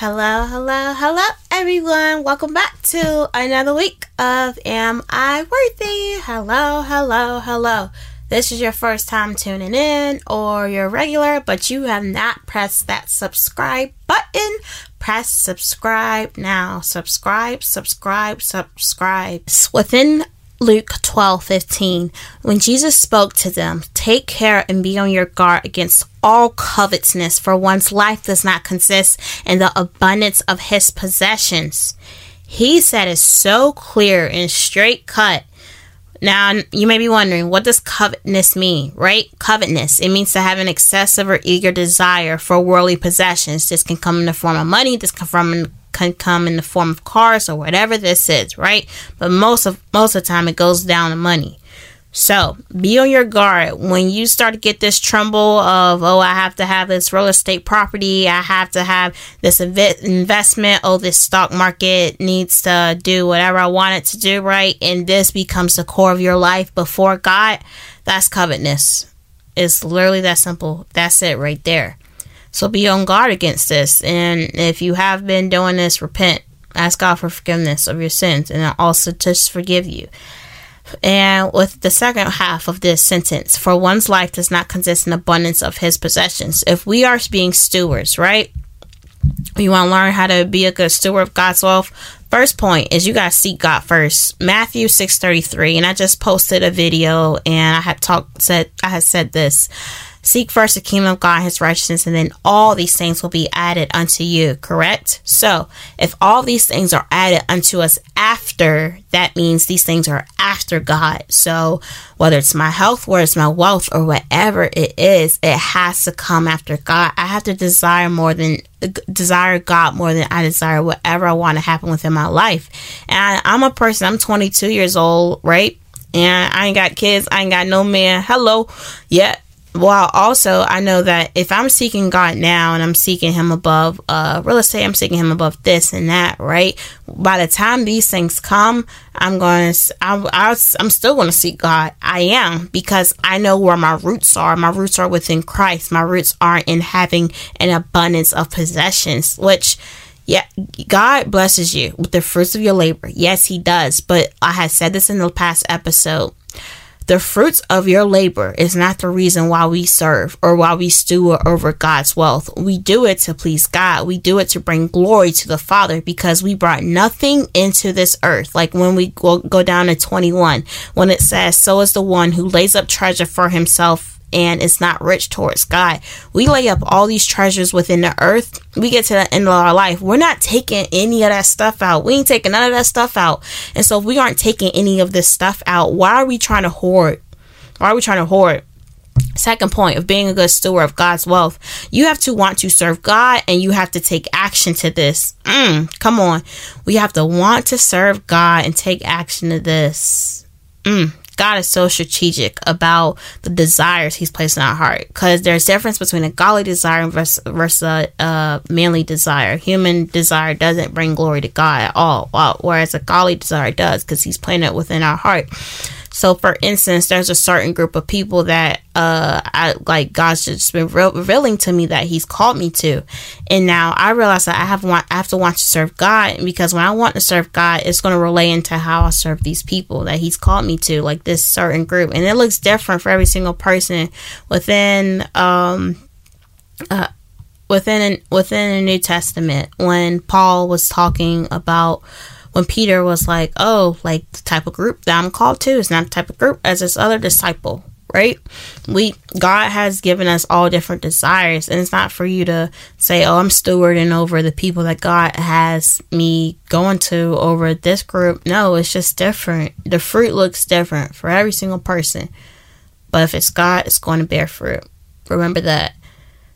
Hello, hello, hello, everyone. Welcome back to another week of Am I Worthy? Hello, hello, hello. This is your first time tuning in, or you're regular, but you have not pressed that subscribe button. Press subscribe now. Subscribe, subscribe, subscribe. Within Luke 12 15, when Jesus spoke to them, take care and be on your guard against all covetousness, for one's life does not consist in the abundance of his possessions. He said it so clear and straight cut. Now, you may be wondering, what does covetousness mean, right? Covetousness, it means to have an excessive or eager desire for worldly possessions. This can come in the form of money, this can come in can come in the form of cars or whatever this is, right? But most of most of the time it goes down to money. So be on your guard when you start to get this tremble of, oh, I have to have this real estate property, I have to have this inv- investment, oh, this stock market needs to do whatever I want it to do, right? And this becomes the core of your life before God. That's covetousness. It's literally that simple. That's it right there. So be on guard against this. And if you have been doing this, repent. Ask God for forgiveness of your sins and also just forgive you. And with the second half of this sentence, for one's life does not consist in abundance of his possessions. If we are being stewards, right? You want to learn how to be a good steward of God's wealth. First point is you got to seek God first. Matthew 6:33 and I just posted a video and I had talked said I had said this Seek first the kingdom of God his righteousness, and then all these things will be added unto you, correct? So, if all these things are added unto us after, that means these things are after God. So, whether it's my health, whether it's my wealth, or whatever it is, it has to come after God. I have to desire more than desire God more than I desire whatever I want to happen within my life. And I, I'm a person, I'm 22 years old, right? And I ain't got kids, I ain't got no man. Hello. Yeah, while also I know that if I'm seeking God now and I'm seeking Him above uh, real estate, I'm seeking Him above this and that, right? By the time these things come, I'm going to, I'm, still going to seek God. I am because I know where my roots are. My roots are within Christ. My roots aren't in having an abundance of possessions, which yeah, God blesses you with the fruits of your labor. Yes, He does. But I had said this in the past episode. The fruits of your labor is not the reason why we serve or why we steward over God's wealth. We do it to please God. We do it to bring glory to the Father because we brought nothing into this earth. Like when we go, down to 21, when it says, So is the one who lays up treasure for himself and it's not rich towards God. We lay up all these treasures within the earth. We get to the end of our life. We're not taking any of that stuff out. We ain't taking none of that stuff out. And so if we aren't taking any of this stuff out, why are we trying to hoard? Why are we trying to hoard? Second point of being a good steward of God's wealth, you have to want to serve God and you have to take action to this. Mm, come on. We have to want to serve God and take action to this. Mm, God is so strategic about the desires He's placed in our heart because there's difference between a godly desire versus, versus a, a manly desire. Human desire doesn't bring glory to God at all, whereas a godly desire does because He's planted it within our heart. So, for instance, there's a certain group of people that, uh, I like God's just been re- revealing to me that He's called me to, and now I realize that I have want, I have to want to serve God because when I want to serve God, it's going to relay into how I serve these people that He's called me to, like this certain group, and it looks different for every single person within, um, uh, within within the New Testament. When Paul was talking about when Peter was like, oh, like the type of group that I'm called to is not the type of group as this other disciple, right? We, God has given us all different desires, and it's not for you to say, oh, I'm stewarding over the people that God has me going to over this group. No, it's just different. The fruit looks different for every single person. But if it's God, it's going to bear fruit. Remember that.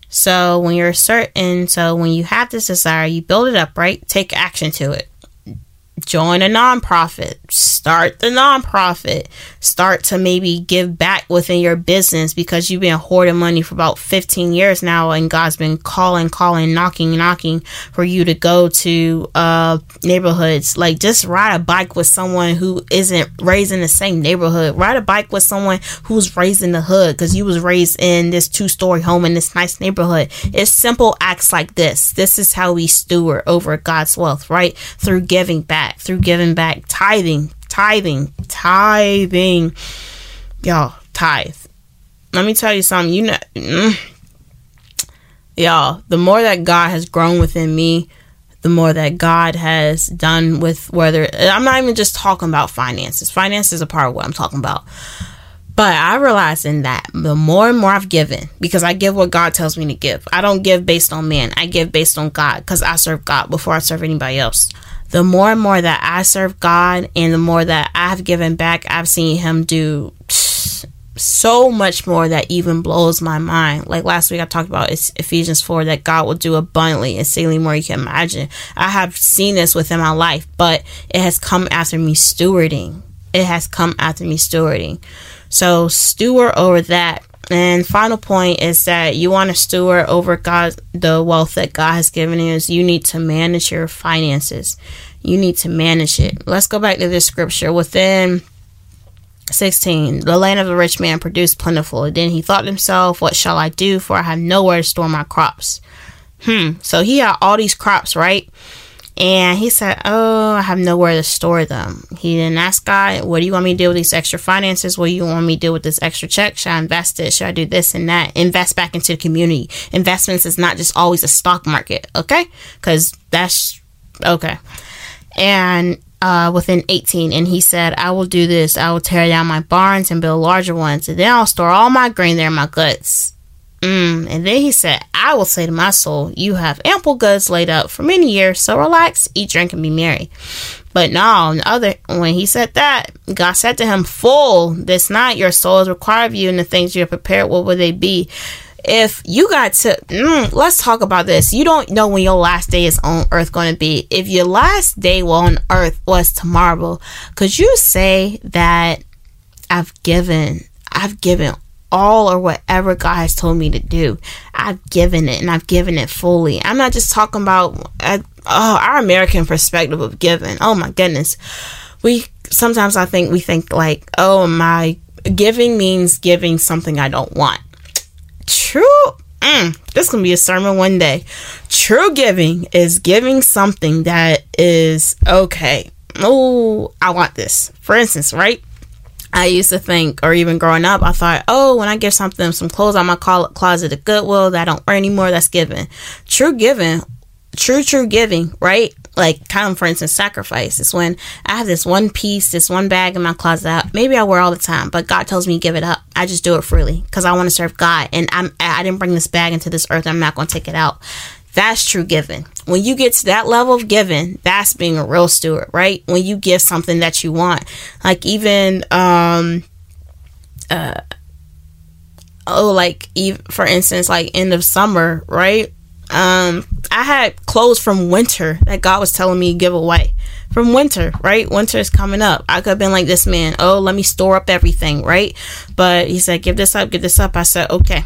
So when you're certain, so when you have this desire, you build it up, right? Take action to it join a nonprofit, start the nonprofit, start to maybe give back within your business because you've been hoarding money for about 15 years now and God's been calling, calling, knocking, knocking for you to go to uh, neighborhoods. Like just ride a bike with someone who isn't raised in the same neighborhood. Ride a bike with someone who's raised in the hood because you was raised in this two story home in this nice neighborhood. It's simple acts like this. This is how we steward over God's wealth, right? Through giving back back, through giving back, tithing, tithing, tithing. Y'all, tithe. Let me tell you something. You know, mm, y'all, the more that God has grown within me, the more that God has done with whether I'm not even just talking about finances. Finances is a part of what I'm talking about. But I realize in that the more and more I've given, because I give what God tells me to give. I don't give based on man. I give based on God because I serve God before I serve anybody else the more and more that I serve God and the more that I've given back, I've seen Him do so much more that even blows my mind. Like last week, I talked about Ephesians 4 that God will do abundantly and exceedingly more you can imagine. I have seen this within my life, but it has come after me stewarding. It has come after me stewarding. So, steward over that and final point is that you want to steward over God, the wealth that God has given you. Is you need to manage your finances. You need to manage it. Let's go back to this scripture. Within 16, the land of the rich man produced plentiful. Then he thought to himself, What shall I do? For I have nowhere to store my crops. Hmm. So he had all these crops, right? And he said, Oh, I have nowhere to store them. He didn't ask God, What do you want me to do with these extra finances? What do you want me to do with this extra check? Should I invest it? Should I do this and that? Invest back into the community. Investments is not just always a stock market, okay? Because that's okay. And uh, within 18, and he said, I will do this. I will tear down my barns and build larger ones, and then I'll store all my grain there in my goods. Mm, and then he said, I will say to my soul, You have ample goods laid up for many years, so relax, eat, drink, and be merry. But no, other when he said that, God said to him, Full this night your soul is required of you, and the things you have prepared, what will they be? If you got to, mm, let's talk about this. You don't know when your last day is on earth going to be. If your last day on earth was tomorrow, could you say that I've given, I've given all or whatever God has told me to do. I've given it and I've given it fully. I'm not just talking about uh, oh, our American perspective of giving. Oh my goodness. We sometimes I think we think like, oh, my giving means giving something I don't want. True. Mm, this can be a sermon one day. True giving is giving something that is okay. Oh, I want this. For instance, right? I used to think, or even growing up, I thought, oh, when I give something, some clothes on my closet at Goodwill that I don't wear anymore, that's giving. True giving, true, true giving, right? Like, kind of, for instance, sacrifice is when I have this one piece, this one bag in my closet. that Maybe I wear all the time, but God tells me give it up. I just do it freely because I want to serve God, and I'm I didn't bring this bag into this earth. I'm not going to take it out. That's true giving. When you get to that level of giving, that's being a real steward, right? When you give something that you want. Like even um uh oh like for instance like end of summer, right? Um I had clothes from winter that God was telling me give away. From winter, right? Winter is coming up. I could have been like this man, oh, let me store up everything, right? But he said, give this up, give this up. I said, okay,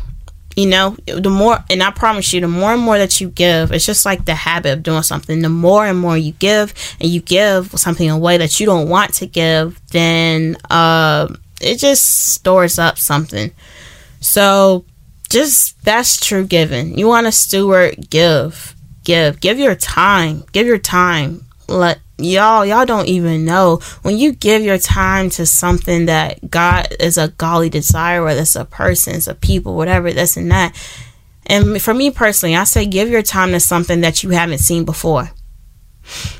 you know the more and i promise you the more and more that you give it's just like the habit of doing something. The more and more you give and you give something away that you don't want to give then uh it just stores up something. So just that's true giving. You want to steward give give. Give your time. Give your time. Let y'all y'all don't even know. When you give your time to something that god is a golly desire whether it's a person it's a people whatever this and that and for me personally i say give your time to something that you haven't seen before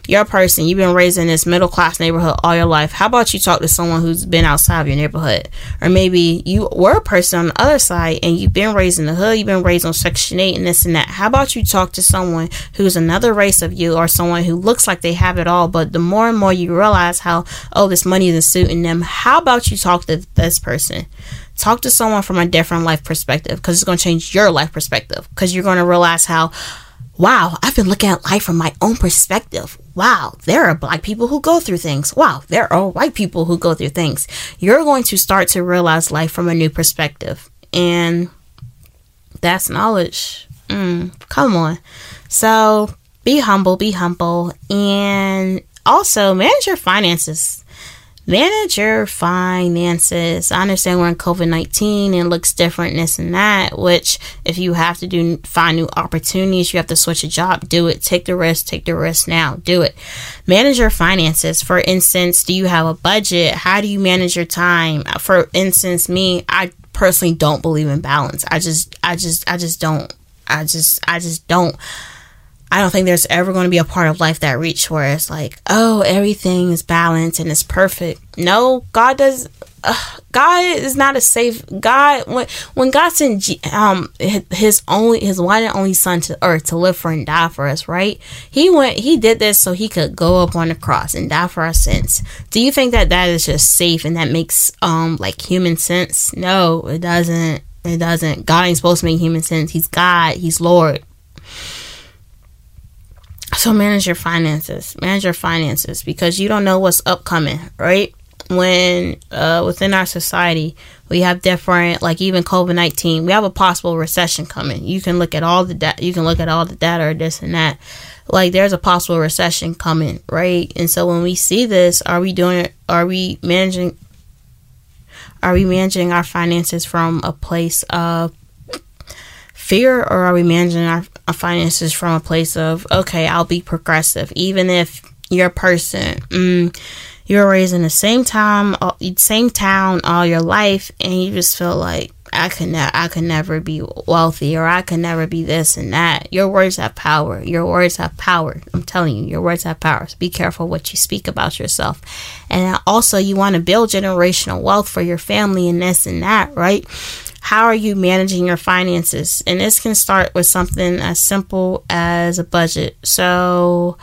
you're a person, you've been raised in this middle class neighborhood all your life. How about you talk to someone who's been outside of your neighborhood? Or maybe you were a person on the other side and you've been raised in the hood, you've been raised on Section 8 and this and that. How about you talk to someone who's another race of you or someone who looks like they have it all, but the more and more you realize how, oh, this money isn't suiting them, how about you talk to this person? Talk to someone from a different life perspective because it's going to change your life perspective because you're going to realize how wow, I've been looking at life from my own perspective. Wow, there are black people who go through things. Wow, there are white people who go through things. You're going to start to realize life from a new perspective. And that's knowledge. Mm, come on. So be humble, be humble, and also manage your finances manage your finances. I understand we're in COVID 19 and it looks different, this and that, which if you have to do find new opportunities, you have to switch a job, do it. Take the risk, take the risk now, do it. Manage your finances. For instance, do you have a budget? How do you manage your time? For instance, me, I personally don't believe in balance. I just, I just, I just don't. I just, I just don't. I don't think there's ever going to be a part of life that reach where it's like, oh, everything is balanced and it's perfect. No, God does. Uh, God is not a safe God. When when God sent um his only his one and only son to earth to live for and die for us, right? He went. He did this so he could go up on the cross and die for our sins. Do you think that that is just safe and that makes um like human sense? No, it doesn't. It doesn't. God ain't supposed to make human sense. He's God. He's Lord. So manage your finances. Manage your finances because you don't know what's upcoming, right? When uh, within our society we have different, like even COVID nineteen, we have a possible recession coming. You can look at all the data. You can look at all the data or this and that. Like there's a possible recession coming, right? And so when we see this, are we doing? Are we managing? Are we managing our finances from a place of fear or are we managing our finances from a place of okay i'll be progressive even if you're a person mm, you're raised in the same time same town all your life and you just feel like I could ne- I could never be wealthy or I could never be this and that. Your words have power. Your words have power. I'm telling you, your words have power. So be careful what you speak about yourself. And also you want to build generational wealth for your family and this and that, right? How are you managing your finances? And this can start with something as simple as a budget. So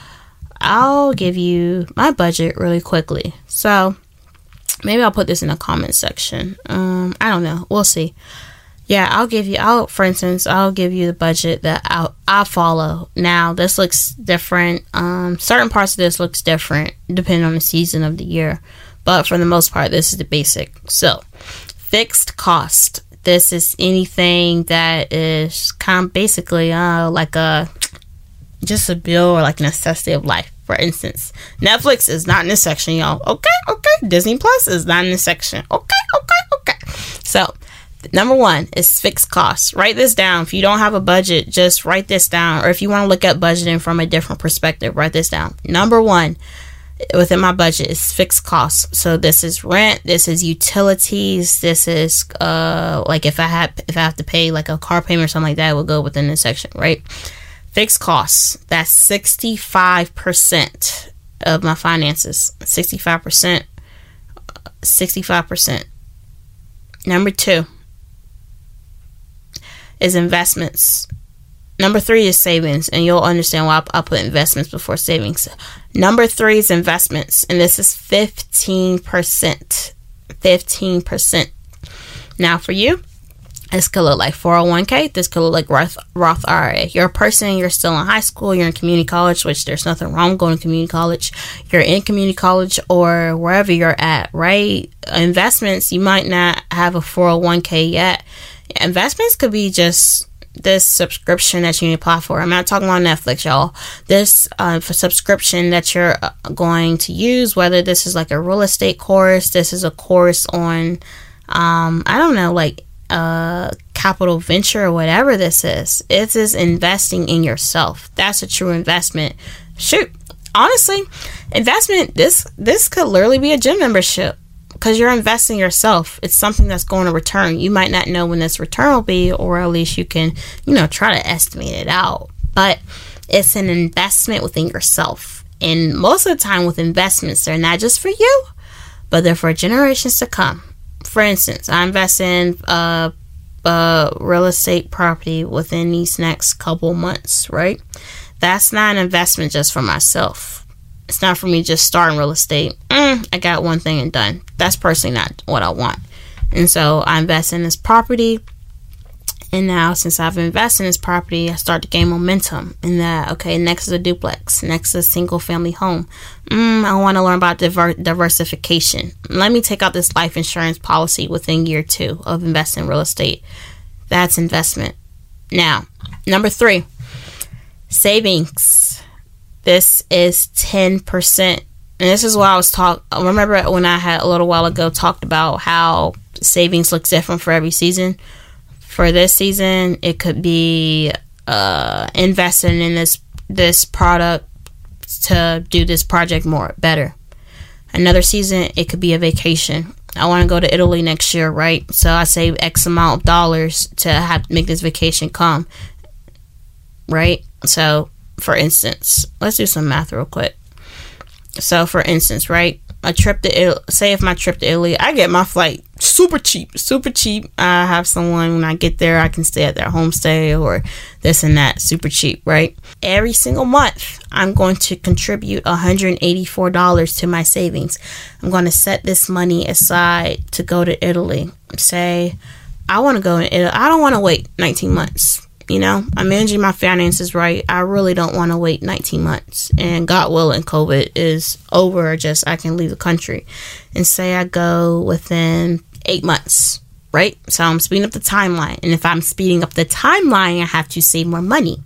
I'll give you my budget really quickly. So maybe I'll put this in the comment section. Um, I don't know. We'll see. Yeah, I'll give you. I'll, for instance, I'll give you the budget that I I follow. Now, this looks different. Um, certain parts of this looks different depending on the season of the year, but for the most part, this is the basic. So, fixed cost this is anything that is kind of basically uh, like a just a bill or like a necessity of life. For instance, Netflix is not in this section, y'all. Okay, okay. Disney Plus is not in this section. Okay, okay, okay. So, number one is fixed costs. Write this down. If you don't have a budget, just write this down. Or if you want to look at budgeting from a different perspective, write this down. Number one, within my budget is fixed costs. So this is rent, this is utilities, this is uh like if I have if I have to pay like a car payment or something like that, it will go within this section, right? Fixed costs. That's sixty five percent of my finances. Sixty five percent. Sixty five percent. Number two is investments. Number three is savings, and you'll understand why I put investments before savings. Number three is investments, and this is 15%. 15%. Now, for you, this could look like 401k. This could look like Roth, Roth IRA. You're a person, you're still in high school, you're in community college, which there's nothing wrong going to community college. You're in community college or wherever you're at, right? Investments, you might not have a 401k yet. Investments could be just this subscription that you need to apply for. I'm not talking about Netflix, y'all. This uh, subscription that you're uh, going to use, whether this is like a real estate course, this is a course on, um, I don't know, like uh, capital venture or whatever this is. It is investing in yourself. That's a true investment. Shoot, honestly, investment. This this could literally be a gym membership because you're investing yourself. It's something that's going to return. You might not know when this return will be, or at least you can, you know, try to estimate it out. But it's an investment within yourself. And most of the time, with investments, they're not just for you, but they're for generations to come. For instance, I invest in a, a real estate property within these next couple months, right? That's not an investment just for myself it's not for me just starting real estate. Mm, I got one thing and done. That's personally not what I want. And so I invest in this property And now, since I've invested in this property, I start to gain momentum in that, okay, next is a duplex, next is a single family home. Mm, I want to learn about diver- diversification. Let me take out this life insurance policy within year two of investing in real estate. That's investment. Now, number three, savings. This is 10%. And this is why I was talk. Remember when I had a little while ago talked about how savings looks different for every season. For this season, it could be uh, investing in this this product to do this project more better. Another season, it could be a vacation. I want to go to Italy next year, right? So I save X amount of dollars to have make this vacation come, right? So, for instance, let's do some math real quick. So, for instance, right, a trip to Italy, say if my trip to Italy, I get my flight super cheap, super cheap. I have someone when I get there, I can stay at their homestay or this and that, super cheap, right? Every single month, I'm going to contribute $184 to my savings. I'm going to set this money aside to go to Italy. Say, I want to go in Italy. I don't want to wait 19 months. You know, I'm managing my finances right. I really don't want to wait 19 months. And God willing, COVID is over, just I can leave the country. And say I go within eight months, right? So I'm speeding up the timeline. And if I'm speeding up the timeline, I have to save more money.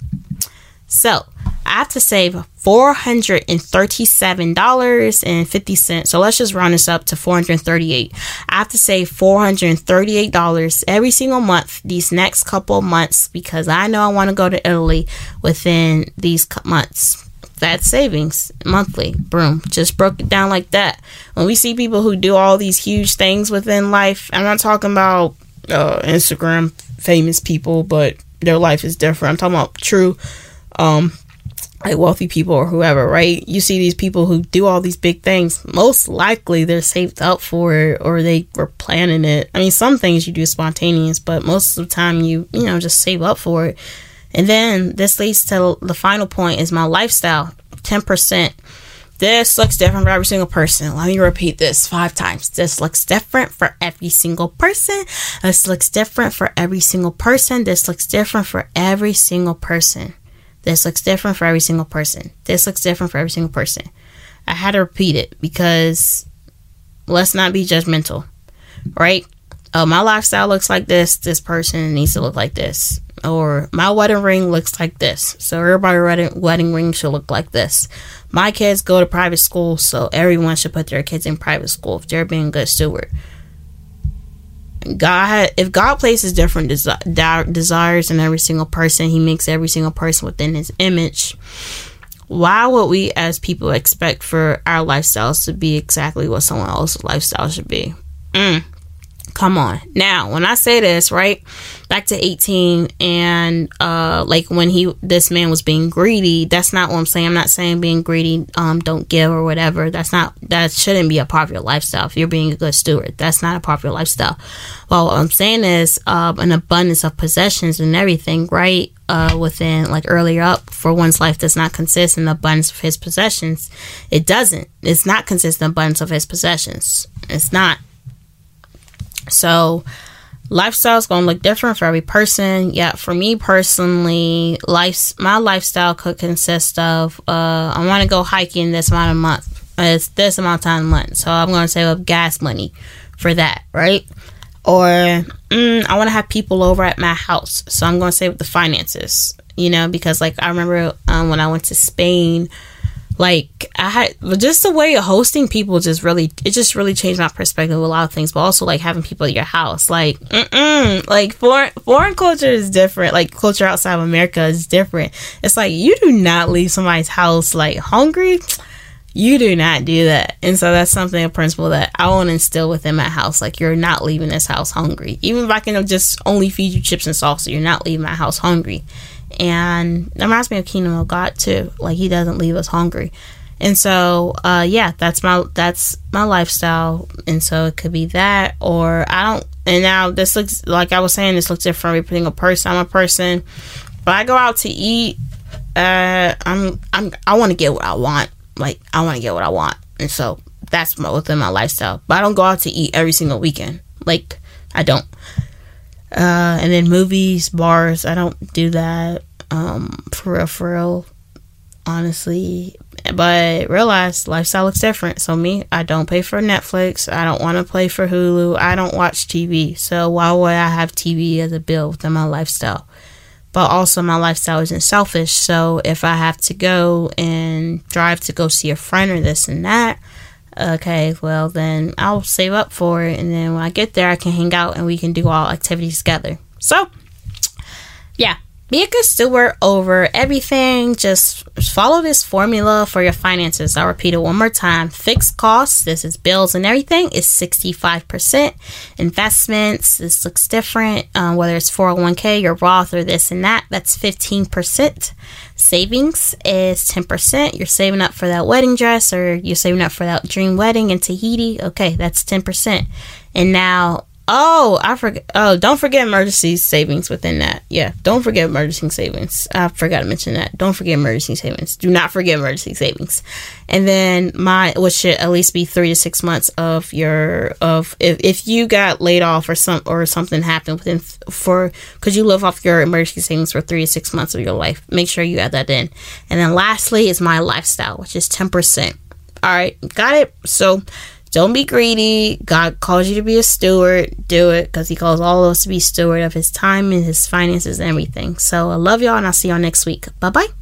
So I have to save $437.50. So let's just round this up to 438. I have to save $438 every single month these next couple months because I know I want to go to Italy within these months. That's savings monthly. Boom. Just broke it down like that. When we see people who do all these huge things within life, I'm not talking about uh, Instagram famous people, but their life is different. I'm talking about true um, like wealthy people or whoever, right? You see these people who do all these big things. Most likely they're saved up for it or they were planning it. I mean, some things you do spontaneous, but most of the time you, you know, just save up for it. And then this leads to the final point is my lifestyle 10%. This looks different for every single person. Let me repeat this five times. This looks different for every single person. This looks different for every single person. This looks different for every single person. This looks different for every single person. This looks different for every single person. I had to repeat it because let's not be judgmental, right? Oh, my lifestyle looks like this. This person needs to look like this. Or my wedding ring looks like this. So everybody wedding, wedding ring should look like this. My kids go to private school, so everyone should put their kids in private school if they're being good steward. God, if God places different desi- desires in every single person, He makes every single person within His image. Why would we, as people, expect for our lifestyles to be exactly what someone else's lifestyle should be? Mm. Come on. Now, when I say this, right, back to 18 and uh like when he this man was being greedy, that's not what I'm saying. I'm not saying being greedy um don't give or whatever. That's not that shouldn't be a part of your lifestyle. If you're being a good steward, that's not a part of your lifestyle. Well, what I'm saying is um an abundance of possessions and everything, right? Uh, within like earlier up for one's life does not consist in the abundance of his possessions. It doesn't. It's not consistent abundance of his possessions. It's not. So lifestyle is going to look different for every person. Yeah, for me personally, life my lifestyle could consist of uh, I want to go hiking this amount of month. It's this amount of time a month, so I'm going to save up gas money for that, right? Or mm, I want to have people over at my house, so I'm going to save up the finances. You know, because like I remember um, when I went to Spain like I had just the way of hosting people just really it just really changed my perspective of a lot of things, but also like having people at your house, like mm-mm, like foreign foreign culture is different. Like culture outside of America is different. It's like you do not leave somebody's house like hungry. You do not do that, and so that's something a principle that I want to instill within my house. Like you're not leaving this house hungry, even if I can just only feed you chips and salsa. You're not leaving my house hungry and it reminds me of Kingdom of God too. Like He doesn't leave us hungry, and so uh, yeah, that's my that's my lifestyle, and so it could be that, or I don't. And now this looks like I was saying, this looks different for every single person. I'm a person, but I go out to eat. Uh, I'm I'm I want to get what I want. Like I want to get what I want, and so that's my, within my lifestyle. But I don't go out to eat every single weekend. Like I don't. Uh, and then movies, bars. I don't do that. Um, for real, for real. Honestly, but realize lifestyle looks different. So me, I don't pay for Netflix. I don't want to pay for Hulu. I don't watch TV. So why would I have TV as a bill within my lifestyle? But also my lifestyle isn't selfish. So if I have to go and drive to go see a friend or this and that, okay, well then I'll save up for it and then when I get there I can hang out and we can do all activities together. So yeah, be a good steward over everything. Just follow this formula for your finances. I'll repeat it one more time. Fixed costs, this is bills and everything, is 65%. Investments, this looks different. Um, whether it's 401k, your Roth, or this and that, that's 15%. Savings is 10%. You're saving up for that wedding dress or you're saving up for that dream wedding in Tahiti. Okay, that's 10%. And now Oh, I forget. Oh, don't forget emergency savings within that. Yeah, don't forget emergency savings. I forgot to mention that. Don't forget emergency savings. Do not forget emergency savings. And then my, which should at least be three to six months of your of if, if you got laid off or some or something happened within for because you live off your emergency savings for three to six months of your life. Make sure you add that in. And then lastly is my lifestyle, which is ten percent. All right, got it. So don't be greedy. God calls you to be a steward. Do it because He calls all of us to be steward of His time and His finances and everything. So I love y'all and I'll see y'all next week. Bye bye.